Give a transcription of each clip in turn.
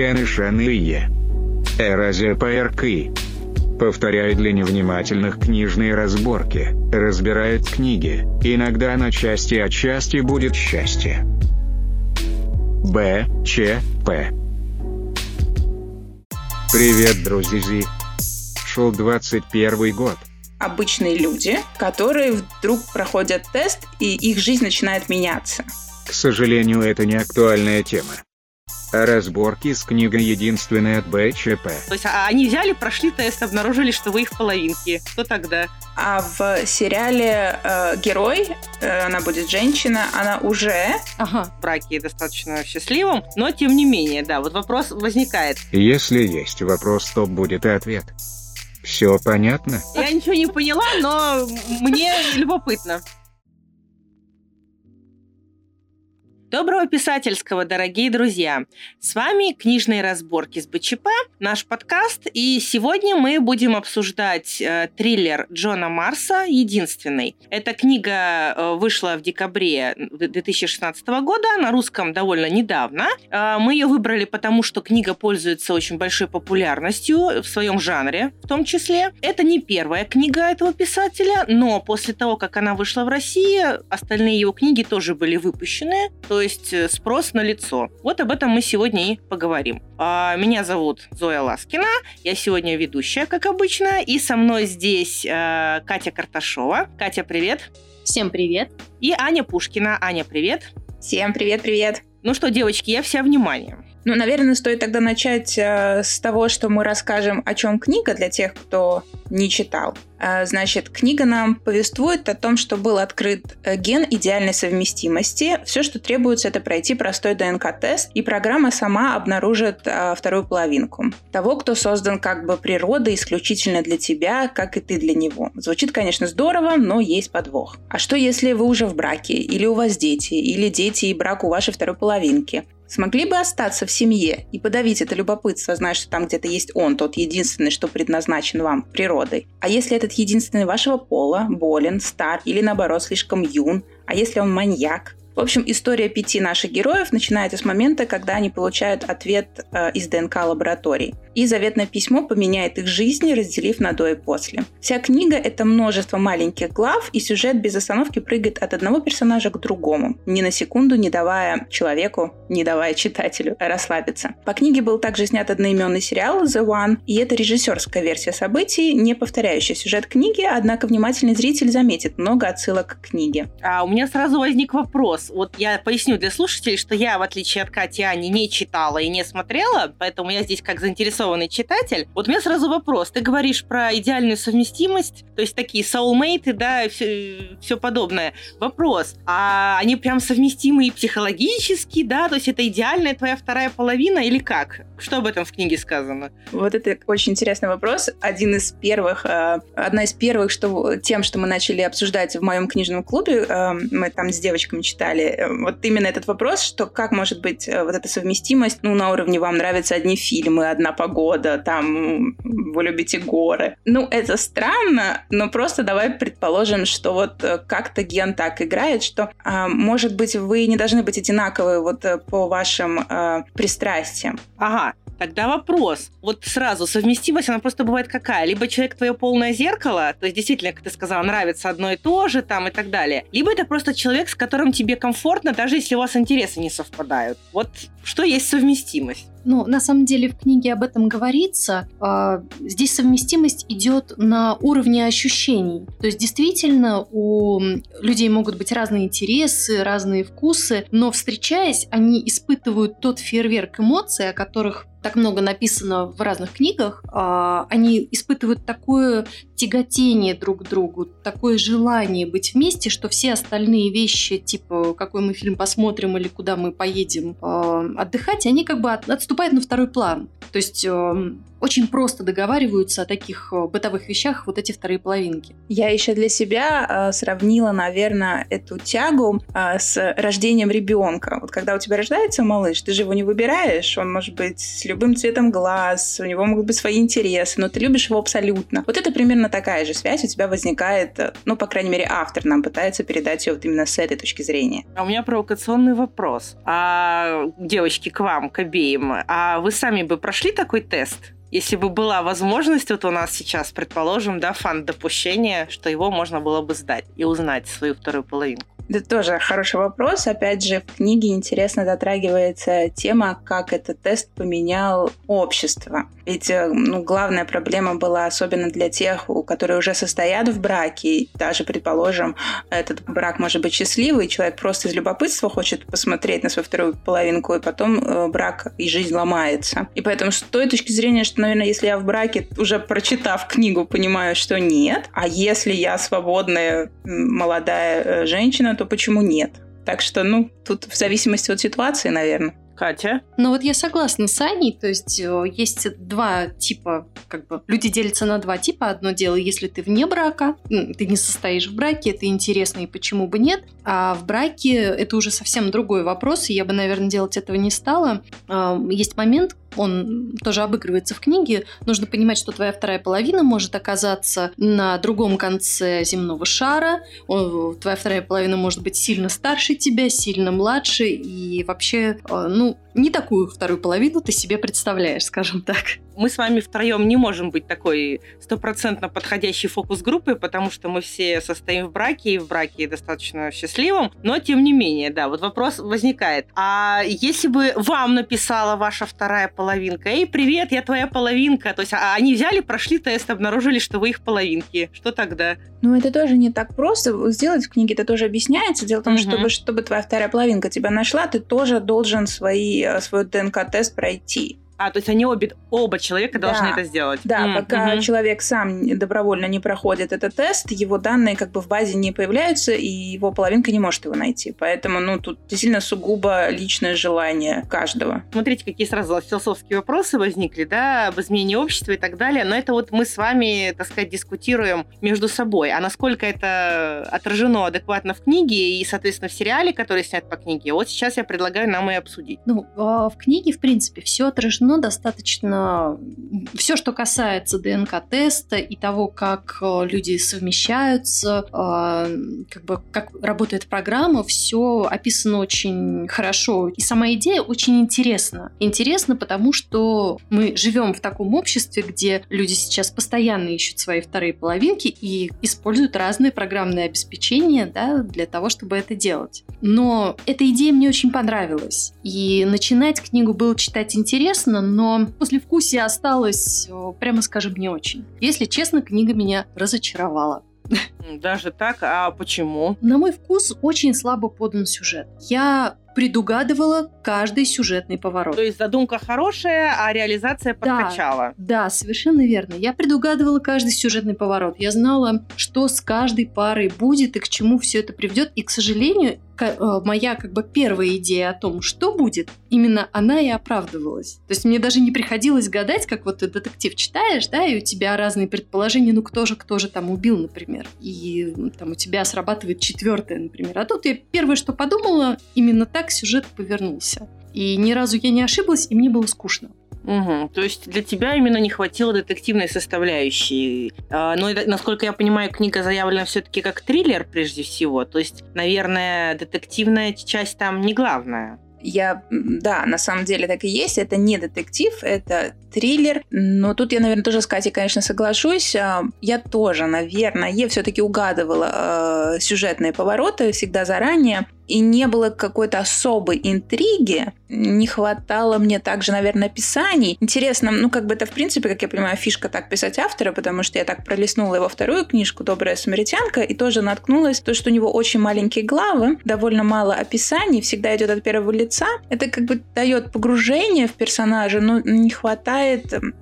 Татьяны Шаные. Эразия ПРК. Повторяет для невнимательных книжные разборки, разбирает книги, иногда на части, а части будет счастье. Б. Ч. П. Привет, друзья! Шел 21 год. Обычные люди, которые вдруг проходят тест, и их жизнь начинает меняться. К сожалению, это не актуальная тема. Разборки с книгой единственной от БЧП. То есть а они взяли, прошли тест, обнаружили, что вы их в половинке. Что тогда? А в сериале э, герой, э, она будет женщина, она уже ага. в браке достаточно счастливым, но тем не менее, да, вот вопрос возникает. Если есть вопрос, то будет и ответ. Все понятно? Я ничего не поняла, но мне любопытно. Доброго писательского, дорогие друзья! С вами «Книжные разборки с БЧП», наш подкаст, и сегодня мы будем обсуждать э, триллер Джона Марса «Единственный». Эта книга э, вышла в декабре 2016 года, на русском довольно недавно. Э, мы ее выбрали потому, что книга пользуется очень большой популярностью в своем жанре в том числе. Это не первая книга этого писателя, но после того, как она вышла в России, остальные его книги тоже были выпущены, то то есть э, спрос на лицо. Вот об этом мы сегодня и поговорим. А, меня зовут Зоя Ласкина, я сегодня ведущая, как обычно, и со мной здесь э, Катя Карташова. Катя, привет! Всем привет! И Аня Пушкина. Аня, привет! Всем привет-привет! Ну что, девочки, я вся внимание. Ну, наверное, стоит тогда начать э, с того, что мы расскажем, о чем книга для тех, кто не читал. Э, значит, книга нам повествует о том, что был открыт э, ген идеальной совместимости. Все, что требуется, это пройти простой ДНК-тест, и программа сама обнаружит э, вторую половинку. Того, кто создан как бы природой исключительно для тебя, как и ты для него. Звучит, конечно, здорово, но есть подвох. А что, если вы уже в браке, или у вас дети, или дети и брак у вашей второй половинки? Смогли бы остаться в семье и подавить это любопытство, зная, что там где-то есть он, тот единственный, что предназначен вам природой. А если этот единственный вашего пола болен, стар или наоборот слишком юн, а если он маньяк, в общем, история пяти наших героев начинается с момента, когда они получают ответ э, из ДНК лабораторий. И заветное письмо поменяет их жизни, разделив на до и после. Вся книга — это множество маленьких глав, и сюжет без остановки прыгает от одного персонажа к другому, ни на секунду не давая человеку, не давая читателю расслабиться. По книге был также снят одноименный сериал «The One», и это режиссерская версия событий, не повторяющая сюжет книги, однако внимательный зритель заметит много отсылок к книге. А у меня сразу возник вопрос. Вот я поясню для слушателей, что я, в отличие от Кати Ани, не читала и не смотрела, поэтому я здесь как заинтересованный читатель. Вот у меня сразу вопрос. Ты говоришь про идеальную совместимость, то есть такие soulmate, да, все, все подобное. Вопрос. А они прям совместимы и психологически, да? То есть это идеальная твоя вторая половина или как? Что об этом в книге сказано? Вот это очень интересный вопрос. Один из первых, э, одна из первых, что тем, что мы начали обсуждать в моем книжном клубе, э, мы там с девочками читали. Э, вот именно этот вопрос, что как может быть вот эта совместимость, ну, на уровне вам нравятся одни фильмы, одна погода, там вы любите горы. Ну, это странно, но просто давай предположим, что вот э, как-то ген так играет, что, а, может быть, вы не должны быть одинаковы вот по вашим а, пристрастиям. Ага, Тогда вопрос. Вот сразу, совместимость, она просто бывает какая? Либо человек твое полное зеркало, то есть действительно, как ты сказала, нравится одно и то же там и так далее. Либо это просто человек, с которым тебе комфортно, даже если у вас интересы не совпадают. Вот что есть совместимость? Ну, на самом деле в книге об этом говорится. А, здесь совместимость идет на уровне ощущений. То есть действительно у людей могут быть разные интересы, разные вкусы, но встречаясь, они испытывают тот фейерверк эмоций, о которых так много написано в разных книгах, а, они испытывают такое тяготение друг к другу, такое желание быть вместе, что все остальные вещи, типа какой мы фильм посмотрим или куда мы поедем а, отдыхать, они как бы отступают на второй план. То есть эм, очень просто договариваются о таких э, бытовых вещах вот эти вторые половинки. Я еще для себя э, сравнила, наверное, эту тягу э, с рождением ребенка. Вот когда у тебя рождается малыш, ты же его не выбираешь, он может быть с любым цветом глаз, у него могут быть свои интересы, но ты любишь его абсолютно. Вот это примерно такая же связь у тебя возникает, э, ну, по крайней мере, автор нам пытается передать ее вот именно с этой точки зрения. А у меня провокационный вопрос. А, девочки, к вам, к обеим. А вы сами бы прошли такой тест? Если бы была возможность, вот у нас сейчас, предположим, да, фан допущения, что его можно было бы сдать и узнать свою вторую половинку. Это тоже хороший вопрос. Опять же, в книге интересно затрагивается тема, как этот тест поменял общество. Ведь э, ну, главная проблема была особенно для тех, у которые уже состоят в браке. даже, предположим, этот брак может быть счастливый, человек просто из любопытства хочет посмотреть на свою вторую половинку, и потом э, брак и жизнь ломается. И поэтому с той точки зрения, что, наверное, если я в браке, уже прочитав книгу, понимаю, что нет, а если я свободная молодая э, женщина, то почему нет? Так что, ну, тут в зависимости от ситуации, наверное. Катя? Ну вот я согласна с Аней, то есть э, есть два типа, как бы, люди делятся на два типа. Одно дело, если ты вне брака, ты не состоишь в браке, это интересно и почему бы нет. А в браке это уже совсем другой вопрос, и я бы, наверное, делать этого не стала. Есть момент, он тоже обыгрывается в книге. Нужно понимать, что твоя вторая половина может оказаться на другом конце земного шара. Твоя вторая половина может быть сильно старше тебя, сильно младше, и вообще, э, ну, не такую вторую половину ты себе представляешь, скажем так. Мы с вами втроем не можем быть такой стопроцентно подходящей фокус-группой, потому что мы все состоим в браке, и в браке достаточно счастливым, но тем не менее, да, вот вопрос возникает. А если бы вам написала ваша вторая половинка, «Эй, привет, я твоя половинка», то есть а они взяли, прошли тест, обнаружили, что вы их половинки, что тогда? Ну, это тоже не так просто. Сделать в книге это тоже объясняется. Дело в том, угу. чтобы, чтобы твоя вторая половинка тебя нашла, ты тоже должен свои Э, свой ДНК-тест пройти. А, то есть они обе, оба человека да. должны это сделать. Да, mm, пока угу. человек сам добровольно не проходит этот тест, его данные как бы в базе не появляются, и его половинка не может его найти. Поэтому, ну, тут действительно сугубо личное желание каждого. Смотрите, какие сразу философские вопросы возникли, да, об изменении общества и так далее. Но это вот мы с вами, так сказать, дискутируем между собой. А насколько это отражено адекватно в книге и, соответственно, в сериале, который снят по книге, вот сейчас я предлагаю нам и обсудить. Ну, а в книге, в принципе, все отражено равно достаточно все, что касается ДНК-теста и того, как э, люди совмещаются, э, как бы как работает программа, все описано очень хорошо. И сама идея очень интересна. Интересно, потому что мы живем в таком обществе, где люди сейчас постоянно ищут свои вторые половинки и используют разные программные обеспечения да, для того, чтобы это делать. Но эта идея мне очень понравилась. И начинать книгу было читать интересно, но после вкуса осталось, прямо скажем, не очень. Если честно, книга меня разочаровала. Даже так? А почему? На мой вкус очень слабо подан сюжет. Я предугадывала каждый сюжетный поворот. То есть задумка хорошая, а реализация подкачала. Да, да, совершенно верно. Я предугадывала каждый сюжетный поворот. Я знала, что с каждой парой будет и к чему все это приведет. И, к сожалению, э, моя как бы первая идея о том, что будет, именно она и оправдывалась. То есть мне даже не приходилось гадать, как вот ты детектив читаешь, да, и у тебя разные предположения, ну кто же, кто же там убил, например. И там у тебя срабатывает четвертое, например. А тут я первое, что подумала, именно так сюжет повернулся. И ни разу я не ошиблась, и мне было скучно. Угу. То есть для тебя именно не хватило детективной составляющей. А, но, насколько я понимаю, книга заявлена все-таки как триллер прежде всего. То есть, наверное, детективная часть там не главная. Я, да, на самом деле так и есть. Это не детектив, это триллер. Но тут я, наверное, тоже с Катей, конечно, соглашусь. А, я тоже, наверное, все-таки угадывала э, сюжетные повороты всегда заранее и не было какой-то особой интриги, не хватало мне также, наверное, описаний. Интересно, ну, как бы это, в принципе, как я понимаю, фишка так писать автора, потому что я так пролистнула его вторую книжку «Добрая самаритянка» и тоже наткнулась, то, что у него очень маленькие главы, довольно мало описаний, всегда идет от первого лица. Это как бы дает погружение в персонажа, но не хватает,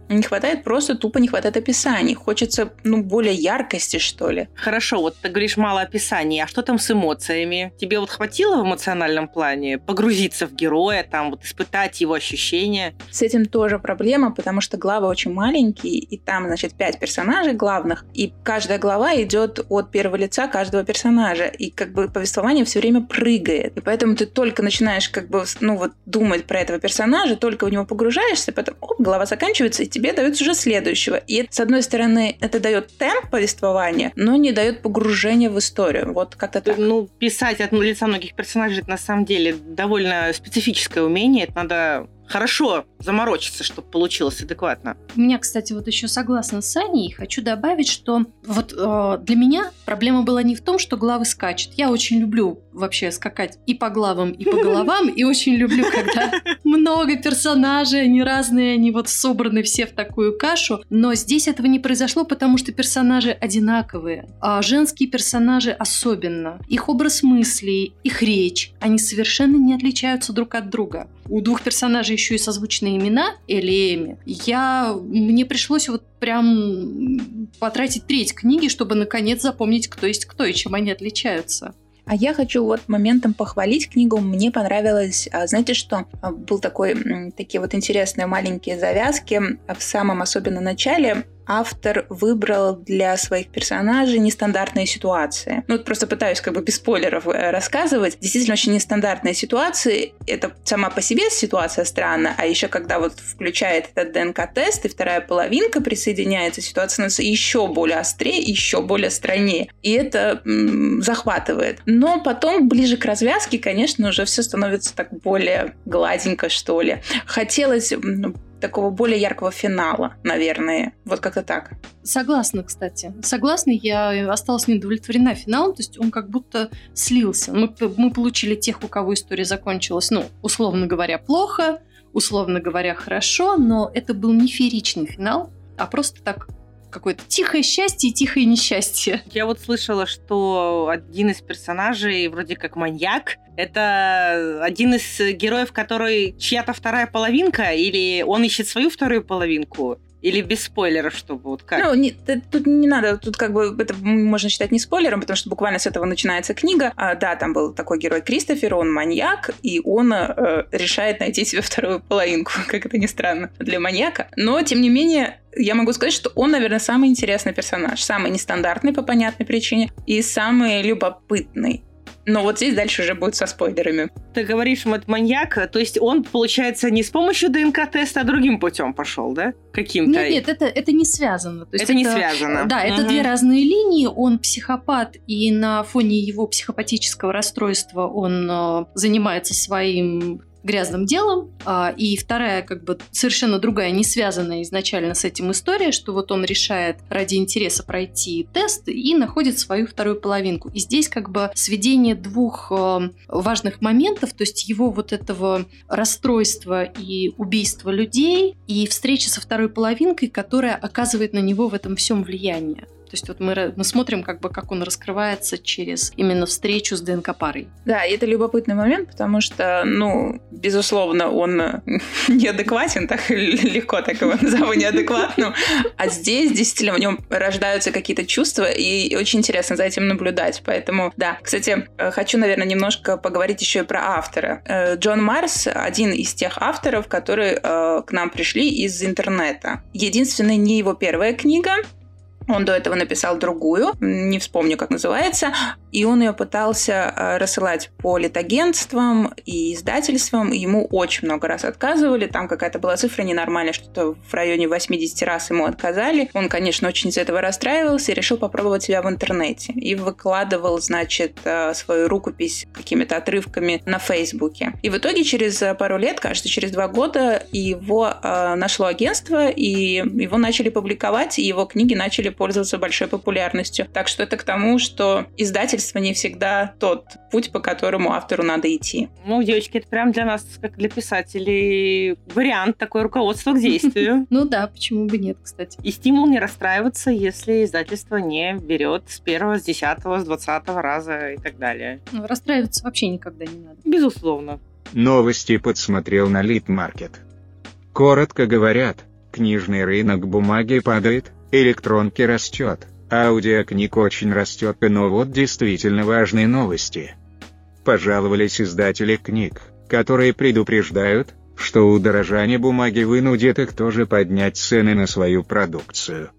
не хватает просто тупо не хватает описаний. Хочется, ну, более яркости, что ли. Хорошо, вот ты говоришь мало описаний, а что там с эмоциями? Тебе вот хватило хватило в эмоциональном плане погрузиться в героя, там вот испытать его ощущения? С этим тоже проблема, потому что главы очень маленькие, и там, значит, пять персонажей главных, и каждая глава идет от первого лица каждого персонажа, и как бы повествование все время прыгает. И поэтому ты только начинаешь как бы, ну вот, думать про этого персонажа, только в него погружаешься, потом, оп, глава заканчивается, и тебе дают уже следующего. И с одной стороны, это дает темп повествования, но не дает погружения в историю. Вот как-то так. Ну, писать от лица многих персонажей, это на самом деле довольно специфическое умение. Это надо хорошо заморочиться, чтобы получилось адекватно. У меня, кстати, вот еще согласна с Аней, хочу добавить, что вот э, для меня проблема была не в том, что главы скачут. Я очень люблю вообще скакать и по главам, и по головам, и очень люблю, когда много персонажей, они разные, они вот собраны все в такую кашу. Но здесь этого не произошло, потому что персонажи одинаковые, а женские персонажи особенно. Их образ мыслей, их речь, они совершенно не отличаются друг от друга у двух персонажей еще и созвучные имена, Элли и Эми, я, мне пришлось вот прям потратить треть книги, чтобы наконец запомнить, кто есть кто и чем они отличаются. А я хочу вот моментом похвалить книгу. Мне понравилось, а, знаете что, а, был такой, такие вот интересные маленькие завязки в самом особенно начале автор выбрал для своих персонажей нестандартные ситуации. Ну, вот просто пытаюсь как бы без спойлеров э, рассказывать. Действительно, очень нестандартные ситуации. Это сама по себе ситуация странная, а еще когда вот включает этот ДНК-тест, и вторая половинка присоединяется, ситуация становится еще более острее, еще более страннее. И это м- захватывает. Но потом, ближе к развязке, конечно, уже все становится так более гладенько, что ли. Хотелось такого более яркого финала, наверное. Вот как-то так. Согласна, кстати. Согласна, я осталась неудовлетворена финалом, то есть он как будто слился. Мы, мы получили тех, у кого история закончилась, ну, условно говоря, плохо, условно говоря, хорошо, но это был не фееричный финал, а просто так какое-то тихое счастье и тихое несчастье. Я вот слышала, что один из персонажей вроде как маньяк. Это один из героев, который чья-то вторая половинка, или он ищет свою вторую половинку? Или без спойлеров, чтобы вот как? Ну, не, тут не надо, тут как бы это можно считать не спойлером, потому что буквально с этого начинается книга. А, да, там был такой герой Кристофер, он маньяк, и он э, решает найти себе вторую половинку, как это ни странно, для маньяка. Но, тем не менее, я могу сказать, что он, наверное, самый интересный персонаж, самый нестандартный по понятной причине и самый любопытный. Но вот здесь дальше уже будет со спойлерами. Ты говоришь, вот маньяк, то есть он, получается, не с помощью ДНК-теста, а другим путем пошел, да? Каким-то? Нет, нет, это, это не связано. То есть это, это не связано. Да, это угу. две разные линии. Он психопат, и на фоне его психопатического расстройства он э, занимается своим грязным делом. А, и вторая, как бы совершенно другая, не связанная изначально с этим история, что вот он решает ради интереса пройти тест и находит свою вторую половинку. И здесь как бы сведение двух э, важных моментов, то есть его вот этого расстройства и убийства людей, и встреча со второй половинкой, которая оказывает на него в этом всем влияние. То есть вот мы, мы смотрим, как бы, как он раскрывается через именно встречу с ДНК-парой. Да, и это любопытный момент, потому что, ну, безусловно, он неадекватен, так легко так его назову неадекватным. А здесь действительно в нем рождаются какие-то чувства, и очень интересно за этим наблюдать. Поэтому, да. Кстати, хочу, наверное, немножко поговорить еще и про автора. Э, Джон Марс один из тех авторов, которые э, к нам пришли из интернета. Единственная не его первая книга, он до этого написал другую, не вспомню, как называется, и он ее пытался э, рассылать по литагентствам и издательствам. Ему очень много раз отказывали. Там какая-то была цифра ненормальная, что-то в районе 80 раз ему отказали. Он, конечно, очень из этого расстраивался и решил попробовать себя в интернете. И выкладывал, значит, э, свою рукопись какими-то отрывками на Фейсбуке. И в итоге через пару лет, кажется, через два года его нашло агентство, и его начали публиковать, и его книги начали пользоваться большой популярностью. Так что это к тому, что издательство не всегда тот путь, по которому автору надо идти. Ну, девочки, это прям для нас, как для писателей, вариант, такое руководство к действию. Ну да, почему бы нет, кстати. И стимул не расстраиваться, если издательство не берет с первого, с десятого, с двадцатого раза и так далее. Ну, расстраиваться вообще никогда не надо. Безусловно. Новости подсмотрел на Литмаркет. Коротко говорят, книжный рынок бумаги падает, электронки растет, аудиокниг очень растет, но вот действительно важные новости. Пожаловались издатели книг, которые предупреждают, что удорожание бумаги вынудит их тоже поднять цены на свою продукцию.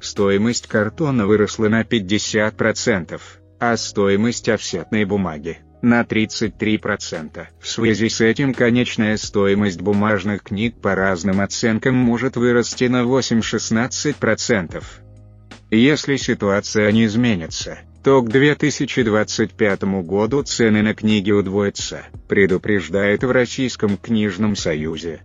Стоимость картона выросла на 50%, а стоимость офсетной бумаги – на 33%. В связи с этим конечная стоимость бумажных книг по разным оценкам может вырасти на 8-16%. Если ситуация не изменится, то к 2025 году цены на книги удвоятся, предупреждает в Российском книжном союзе.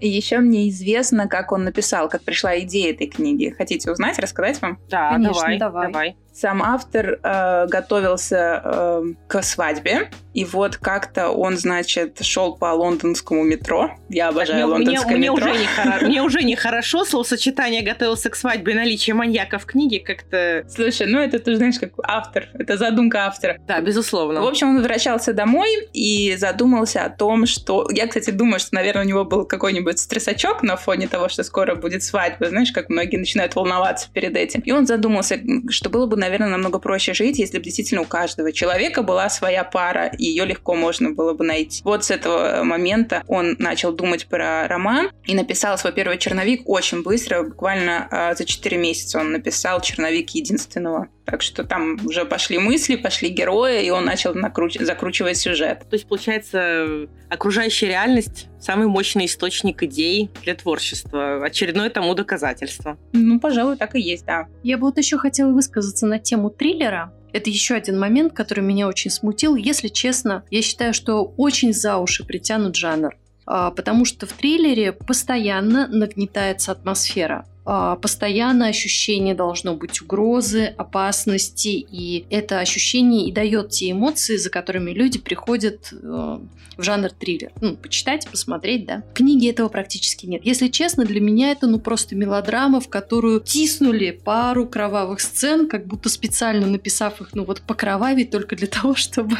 И еще мне известно, как он написал, как пришла идея этой книги. Хотите узнать, рассказать вам? Да, Конечно, давай, давай. давай. Сам автор э, готовился э, к свадьбе, и вот как-то он, значит, шел по лондонскому метро. Я обожаю Мне, мне, лондонское мне метро. уже не хоро- мне уже нехорошо словосочетание «готовился к свадьбе» наличие маньяка в книге как-то... Слушай, ну это ты знаешь, как автор, это задумка автора. Да, безусловно. В общем, он возвращался домой и задумался о том, что... Я, кстати, думаю, что, наверное, у него был какой-нибудь стрессачок на фоне того, что скоро будет свадьба. Знаешь, как многие начинают волноваться перед этим. И он задумался, что было бы, наверное, намного проще жить, если бы действительно у каждого человека была своя пара, и ее легко можно было бы найти. Вот с этого момента он начал думать про роман и написал свой первый черновик очень быстро, буквально а, за 4 месяца он написал черновик единственного. Так что там уже пошли мысли, пошли герои, и он начал накруч- закручивать сюжет. То есть, получается, окружающая реальность – самый мощный источник идей для творчества. Очередное тому доказательство. Ну, пожалуй, так и есть, да. Я бы вот еще хотела высказаться на тему триллера. Это еще один момент, который меня очень смутил. Если честно, я считаю, что очень за уши притянут жанр. А, Потому что в триллере постоянно нагнетается атмосфера. А, Постоянно ощущение должно быть угрозы, опасности, и это ощущение и дает те эмоции, за которыми люди приходят э, в жанр триллер. Ну, почитать, посмотреть, да. В книге этого практически нет. Если честно, для меня это ну просто мелодрама, в которую тиснули пару кровавых сцен, как будто специально написав их, ну вот покровавить только для того, чтобы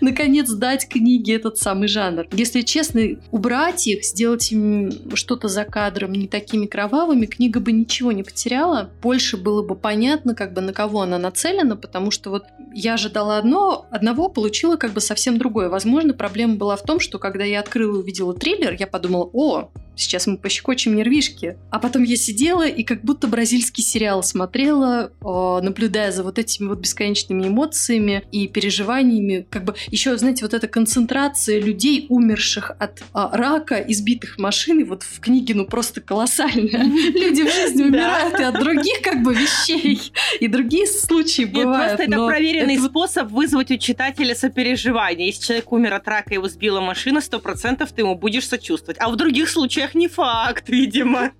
наконец дать книге этот самый жанр. Если честно, убрать их, сделать им что-то за кадром не такими кровавыми, книга бы ничего не потеряла. Больше было бы понятно, как бы на кого она нацелена, потому что вот я ожидала одно, одного, получила как бы совсем другое. Возможно, проблема была в том, что когда я открыла и увидела триллер, я подумала, о, сейчас мы пощекочем нервишки. А потом я сидела и как будто бразильский сериал смотрела, э, наблюдая за вот этими вот бесконечными эмоциями и переживаниями. Как бы еще, знаете, вот эта концентрация людей, умерших от а, рака, избитых машиной, вот в книге, ну просто колоссальная. Люди в жизни умирают и от других как бы вещей. И другие случаи бывают. просто это проверенный способ вызвать у читателя сопереживание. Если человек умер от рака и его сбила машина, сто процентов ты ему будешь сочувствовать. А в других случаях не факт, видимо.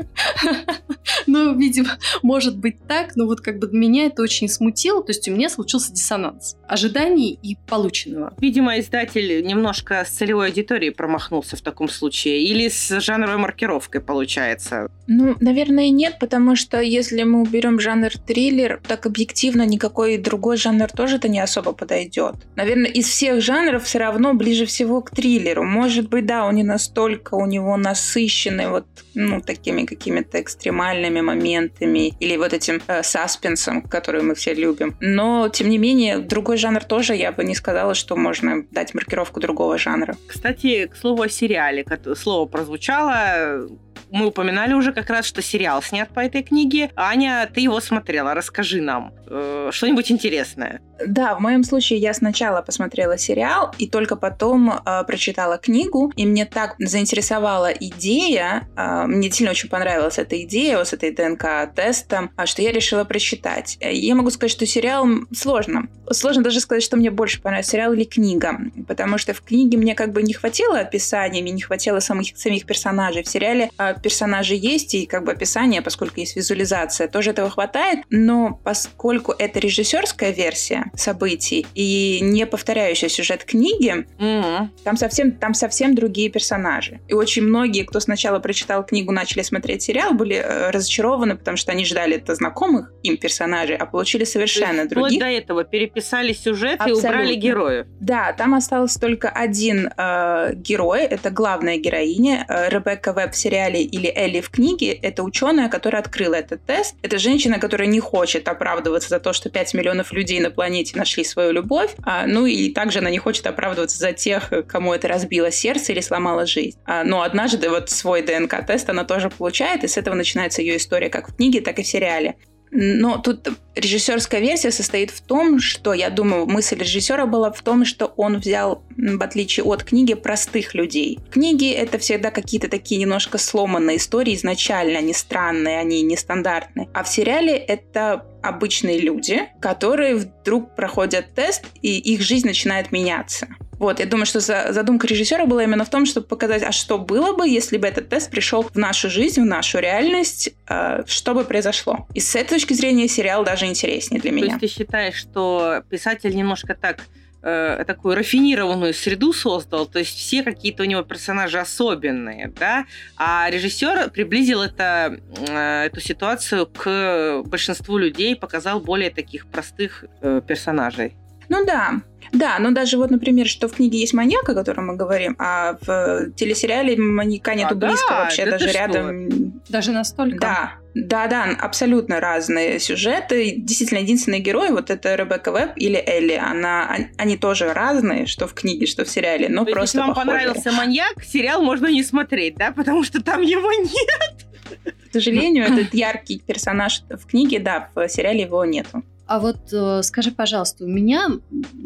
Ну, видимо, может быть так, но вот как бы меня это очень смутило, то есть у меня случился диссонанс ожиданий и полученного. Видимо, издатель немножко с целевой аудиторией промахнулся в таком случае. Или с жанровой маркировкой получается. Ну, наверное, нет, потому что если мы уберем жанр триллер, так объективно никакой другой жанр тоже-то не особо подойдет. Наверное, из всех жанров все равно ближе всего к триллеру. Может быть, да, он не настолько у него насыщенный вот, ну, такими какими-то экстремальными моментами или вот этим э, саспенсом, который мы все любим. Но, тем не менее, другой жанр тоже, я бы не сказала, что можно дать маркировку другого жанра. Кстати, к слову о сериале. Слово прозвучало. Мы упоминали уже как раз, что сериал снят по этой книге. Аня, ты его смотрела. Расскажи нам э, что-нибудь интересное. Да, в моем случае я сначала посмотрела сериал и только потом э, прочитала книгу, и мне так заинтересовала идея, э, мне сильно очень понравилась эта идея вот с этой ДНК-тестом, а, что я решила прочитать. Э, Я могу сказать, что сериал сложно. Сложно даже сказать, что мне больше понравилось, сериал или книга, потому что в книге мне как бы не хватило описания, мне не хватило самих, самих персонажей. В сериале э, персонажи есть, и как бы описание, поскольку есть визуализация, тоже этого хватает, но поскольку это режиссерская версия событий и не повторяющий сюжет книги, М. там совсем, там совсем другие персонажи. И очень многие, кто сначала прочитал книгу, начали смотреть сериал, были э, разочарованы, потому что они ждали это знакомых им персонажей, а получили совершенно Вплоть других. до этого переписали сюжет и Абсолютно. убрали героев. Да, там остался только один э, герой, это главная героиня, э, Ребекка Веб в сериале или Элли в книге, это ученая, которая открыла этот тест. Это женщина, которая не хочет оправдываться за то, что 5 миллионов людей на планете нашли свою любовь, а, ну и также она не хочет оправдываться за тех, кому это разбило сердце или сломало жизнь. А, но однажды вот свой ДНК-тест она тоже получает, и с этого начинается ее история как в книге, так и в сериале. Но тут режиссерская версия состоит в том, что, я думаю, мысль режиссера была в том, что он взял, в отличие от книги, простых людей. Книги — это всегда какие-то такие немножко сломанные истории изначально, они странные, они нестандартные. А в сериале это обычные люди, которые вдруг проходят тест, и их жизнь начинает меняться. Вот, я думаю, что задумка режиссера была именно в том, чтобы показать, а что было бы, если бы этот тест пришел в нашу жизнь, в нашу реальность, э, что бы произошло. И с этой точки зрения сериал даже интереснее для меня. То есть ты считаешь, что писатель немножко так э, такую рафинированную среду создал, то есть все какие-то у него персонажи особенные, да, а режиссер приблизил это, э, эту ситуацию к большинству людей, показал более таких простых э, персонажей. Ну да, да, но даже вот, например, что в книге есть маньяк, о котором мы говорим, а в телесериале маньяка нету а, близко да, вообще, да даже рядом. Что? Даже настолько? Да, да, да, абсолютно разные сюжеты. Действительно, единственный герой, вот это Ребекка Веб или Элли, она, они тоже разные, что в книге, что в сериале, но То просто если вам похожие. понравился маньяк, сериал можно не смотреть, да, потому что там его нет. К сожалению, этот яркий персонаж в книге, да, в сериале его нету. А вот э, скажи, пожалуйста, у меня,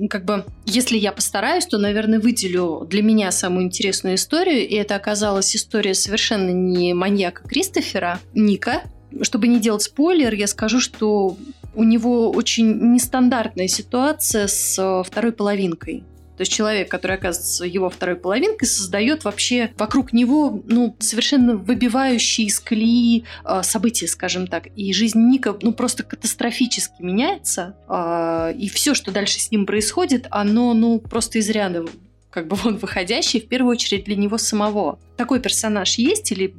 как бы, если я постараюсь, то, наверное, выделю для меня самую интересную историю, и это оказалась история совершенно не маньяка Кристофера, Ника. Чтобы не делать спойлер, я скажу, что у него очень нестандартная ситуация с э, второй половинкой. То есть человек, который оказывается его второй половинкой, создает вообще вокруг него ну, совершенно выбивающие из колеи э, события, скажем так. И жизнь Ника ну, просто катастрофически меняется. Э, и все, что дальше с ним происходит, оно ну, просто из ряда как бы он выходящий, в первую очередь для него самого. Такой персонаж есть или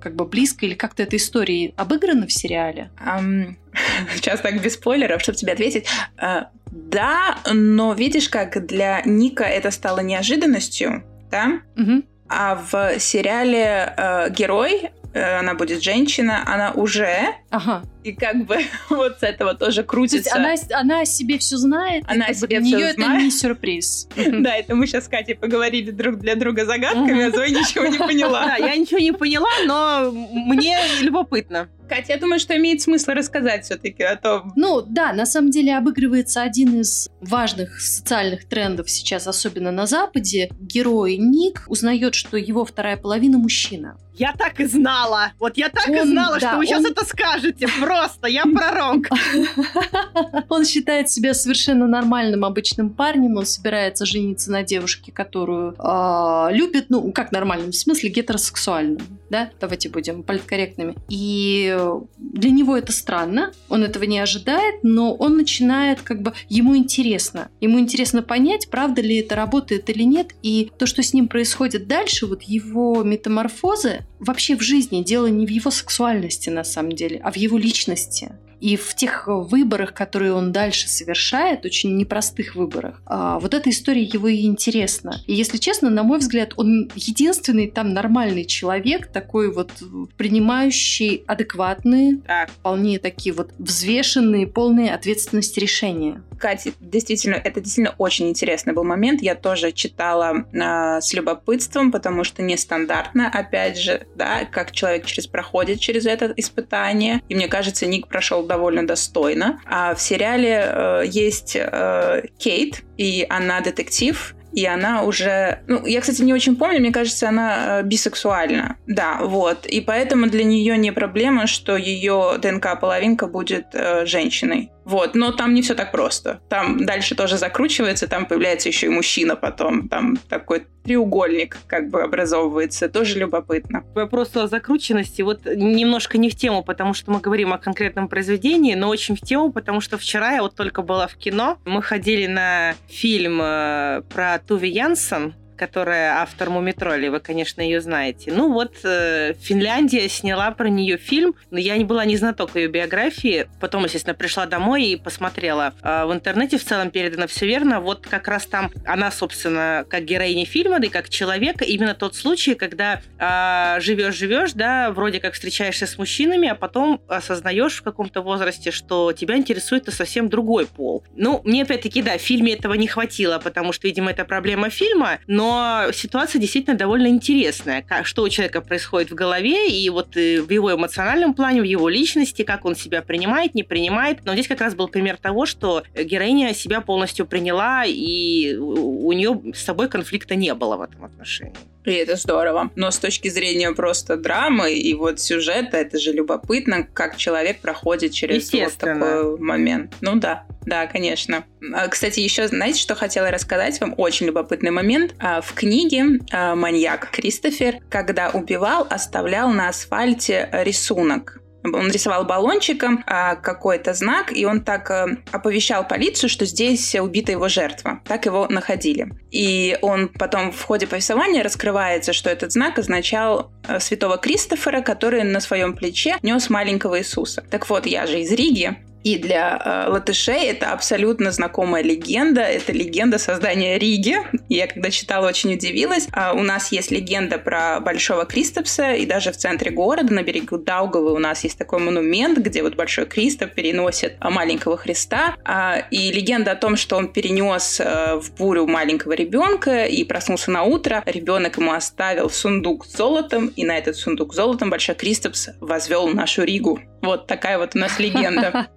как бы близко, или как-то эта история обыграна в сериале? Um, сейчас так без спойлеров, чтобы тебе ответить. Uh, да, но видишь, как для Ника это стало неожиданностью, да? Угу. А в сериале э, герой, э, она будет женщина, она уже ага. И как бы вот с этого тоже крутится. То есть она, она о себе все знает, она о себе для нее это не сюрприз. Да, это мы сейчас с Катей поговорили друг для друга загадками, а Зоя ничего не поняла. Да, я ничего не поняла, но мне любопытно. Катя, я думаю, что имеет смысл рассказать все-таки о том. Ну да, на самом деле обыгрывается один из важных социальных трендов сейчас, особенно на Западе. Герой Ник узнает, что его вторая половина мужчина. Я так и знала. Вот я так он, и знала, да, что вы он... сейчас это скажете. Просто я пророк. Он считает себя совершенно нормальным обычным парнем. Он собирается жениться на девушке, которую э, любит. Ну, как нормальным, в смысле гетеросексуальным. Да? Давайте будем политкорректными. И для него это странно. Он этого не ожидает, но он начинает как бы... Ему интересно. Ему интересно понять, правда ли это работает или нет. И то, что с ним происходит дальше, вот его метаморфозы, вообще в жизни дело не в его сексуальности на самом деле, а в его личности. И в тех выборах, которые он дальше совершает, очень непростых выборах, а, вот эта история его и интересна. И если честно, на мой взгляд, он единственный там нормальный человек, такой вот принимающий адекватные, так. вполне такие вот взвешенные, полные ответственности решения. Катя, действительно, это действительно очень интересный был момент. Я тоже читала э, с любопытством, потому что нестандартно, опять же, да, как человек через проходит через это испытание. И мне кажется, Ник прошел довольно достойно. А в сериале э, есть э, Кейт, и она детектив, и она уже... Ну, я, кстати, не очень помню, мне кажется, она э, бисексуальна. Да, вот. И поэтому для нее не проблема, что ее ДНК-половинка будет э, женщиной. Вот, но там не все так просто. Там дальше тоже закручивается, там появляется еще и мужчина потом. Там такой треугольник как бы образовывается. Тоже любопытно. Вопрос о закрученности вот немножко не в тему, потому что мы говорим о конкретном произведении, но очень в тему, потому что вчера я вот только была в кино. Мы ходили на фильм э, про Туви Янсен, которая автор Мумитроли, вы, конечно, ее знаете. Ну вот, э, Финляндия сняла про нее фильм, но я не была не знаток ее биографии. Потом, естественно, пришла домой и посмотрела. Э, в интернете в целом передано все верно. Вот как раз там она, собственно, как героиня фильма, да и как человека, именно тот случай, когда э, живешь-живешь, да, вроде как встречаешься с мужчинами, а потом осознаешь в каком-то возрасте, что тебя интересует совсем другой пол. Ну, мне опять-таки, да, в фильме этого не хватило, потому что, видимо, это проблема фильма, но ситуация действительно довольно интересная. Что у человека происходит в голове, и вот э, в его эмоциональном плане, в его личности, как он себя принимает, не принимает. Но здесь как раз был пример того, что героиня себя полностью приняла, и у нее с собой конфликта не было в этом отношении. И это здорово. Но с точки зрения просто драмы и вот сюжета, это же любопытно, как человек проходит через вот такой момент. Ну да, да, конечно. А, кстати, еще знаете, что хотела рассказать вам? Очень любопытный момент. А, в книге а, маньяк Кристофер, когда убивал, оставлял на асфальте рисунок он рисовал баллончиком а, какой-то знак, и он так а, оповещал полицию, что здесь убита его жертва. Так его находили. И он потом в ходе повествования раскрывается, что этот знак означал а, святого Кристофера, который на своем плече нес маленького Иисуса. Так вот, я же из Риги, и для э, латышей это абсолютно знакомая легенда. Это легенда создания Риги. Я когда читала, очень удивилась. А у нас есть легенда про Большого Кристопса, и даже в центре города, на берегу Даугавы, у нас есть такой монумент, где вот Большой Кристоп переносит маленького Христа. А, и легенда о том, что он перенес э, в бурю маленького ребенка и проснулся на утро, ребенок ему оставил сундук с золотом, и на этот сундук с золотом Большой Кристопс возвел нашу Ригу. Вот такая вот у нас легенда.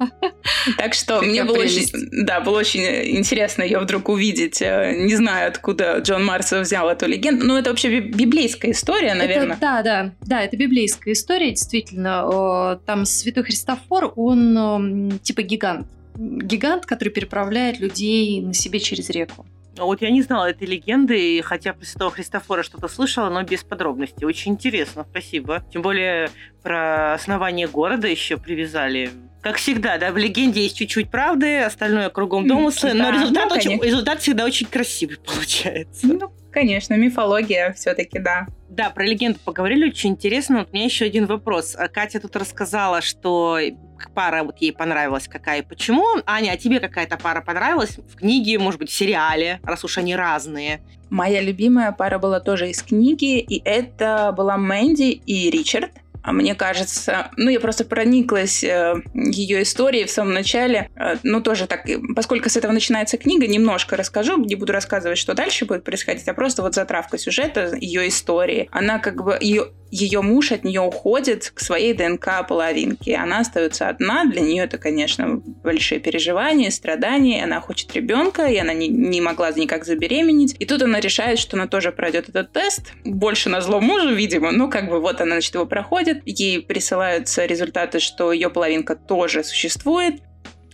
Так что мне было очень, да, было очень интересно ее вдруг увидеть. Э, не знаю, откуда Джон Марс взял эту легенду. Ну, это вообще библейская история, наверное. Это, да, да, да, это библейская история, действительно. Там Святой Христофор, он типа гигант. Гигант, который переправляет людей на себе через реку. А вот я не знала этой легенды, хотя про Святого Христофора что-то слышала, но без подробностей. Очень интересно, спасибо. Тем более про основание города еще привязали. Как всегда, да, в легенде есть чуть-чуть правды, остальное кругом домыслы, да, но результат, ну, очень, результат всегда очень красивый получается. Ну, конечно, мифология все-таки, да. Да, про легенду поговорили, очень интересно. Вот у меня еще один вопрос. А Катя тут рассказала, что пара вот ей понравилась какая и почему. Аня, а тебе какая-то пара понравилась в книге, может быть, в сериале, раз уж они разные? Моя любимая пара была тоже из книги, и это была Мэнди и Ричард. А мне кажется, ну, я просто прониклась э, ее историей в самом начале. Э, ну, тоже так, поскольку с этого начинается книга, немножко расскажу, не буду рассказывать, что дальше будет происходить, а просто вот затравка сюжета, ее истории. Она как бы, ее ее муж от нее уходит к своей ДНК половинке. Она остается одна. Для нее это, конечно, большие переживания, страдания. Она хочет ребенка, и она не, не могла никак забеременеть. И тут она решает, что она тоже пройдет этот тест. Больше на зло мужу, видимо. Ну, как бы вот она, значит, его проходит. Ей присылаются результаты, что ее половинка тоже существует.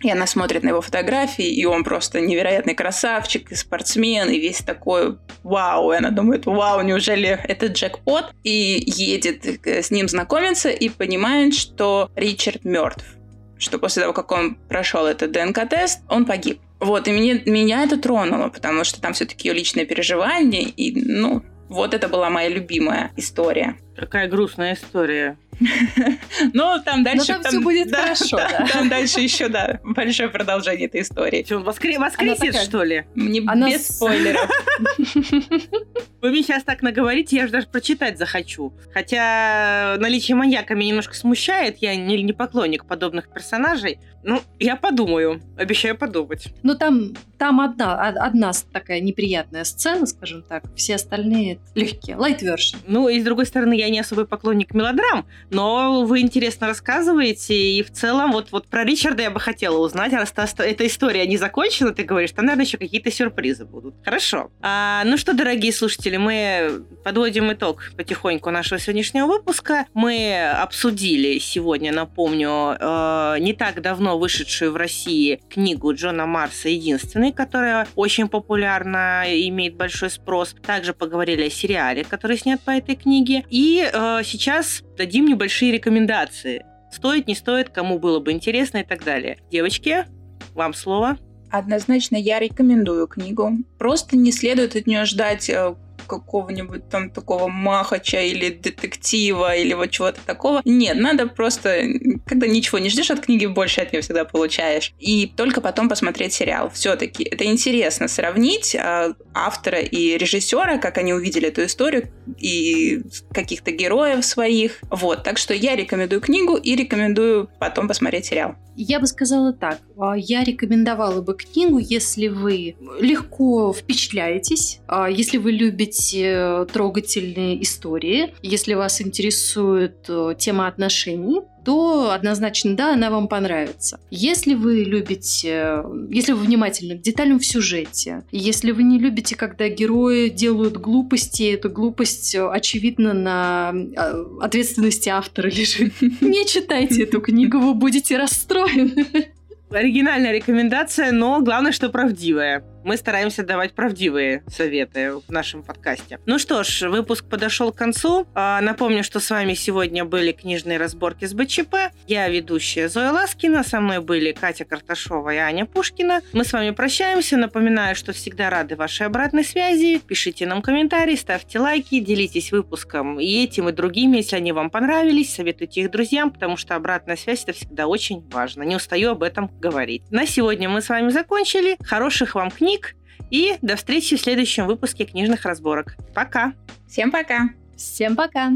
И она смотрит на его фотографии, и он просто невероятный красавчик и спортсмен, и весь такой вау. И она думает, вау, неужели это джекпот? И едет с ним знакомиться и понимает, что Ричард мертв. Что после того, как он прошел этот ДНК-тест, он погиб. Вот, и меня, меня это тронуло, потому что там все-таки ее личное переживание, и, ну, вот это была моя любимая история. Какая грустная история. Ну, там дальше... Но там, там все будет да, хорошо, да, да. Там дальше еще, да, большое продолжение этой истории. Что, он воскре... воскресит, такая... что ли? Мне Она без спойлеров. Вы мне сейчас так наговорите, я же даже прочитать захочу. Хотя наличие маньяка меня немножко смущает, я не, не поклонник подобных персонажей. Ну, я подумаю, обещаю подумать. Ну, там, там одна, одна такая неприятная сцена, скажем так. Все остальные легкие, light version. Ну, и с другой стороны, я не особый поклонник мелодрам, но вы интересно рассказываете, и в целом вот, вот про Ричарда я бы хотела узнать, раз эта история не закончена, ты говоришь, там, наверное, еще какие-то сюрпризы будут. Хорошо. А, ну что, дорогие слушатели, мы подводим итог потихоньку нашего сегодняшнего выпуска. Мы обсудили сегодня, напомню, э, не так давно вышедшую в России книгу Джона Марса «Единственный», которая очень популярна, имеет большой спрос. Также поговорили о сериале, который снят по этой книге. И э, сейчас дадим небольшие рекомендации. Стоит, не стоит, кому было бы интересно и так далее. Девочки, вам слово. Однозначно я рекомендую книгу. Просто не следует от нее ждать э, какого-нибудь там такого махача или детектива или вот чего-то такого. Нет, надо просто, когда ничего не ждешь от книги, больше от нее всегда получаешь. И только потом посмотреть сериал. Все-таки это интересно сравнить э, автора и режиссера, как они увидели эту историю и каких-то героев своих. Вот, так что я рекомендую книгу и рекомендую потом посмотреть сериал. Я бы сказала так. А, я рекомендовала бы книгу, если вы легко впечатляетесь, а, если вы любите э, трогательные истории, если вас интересует э, тема отношений, то однозначно да, она вам понравится. Если вы любите, если вы внимательны к деталям в сюжете, если вы не любите, когда герои делают глупости, эта глупость, э, очевидно, на э, ответственности автора лежит, не читайте эту книгу, вы будете расстроены. Оригинальная рекомендация, но главное, что правдивая мы стараемся давать правдивые советы в нашем подкасте. Ну что ж, выпуск подошел к концу. А, напомню, что с вами сегодня были книжные разборки с БЧП. Я ведущая Зоя Ласкина, со мной были Катя Карташова и Аня Пушкина. Мы с вами прощаемся. Напоминаю, что всегда рады вашей обратной связи. Пишите нам комментарии, ставьте лайки, делитесь выпуском и этим, и другими, если они вам понравились. Советуйте их друзьям, потому что обратная связь это всегда очень важно. Не устаю об этом говорить. На сегодня мы с вами закончили. Хороших вам книг книг. И до встречи в следующем выпуске книжных разборок. Пока! Всем пока! Всем пока!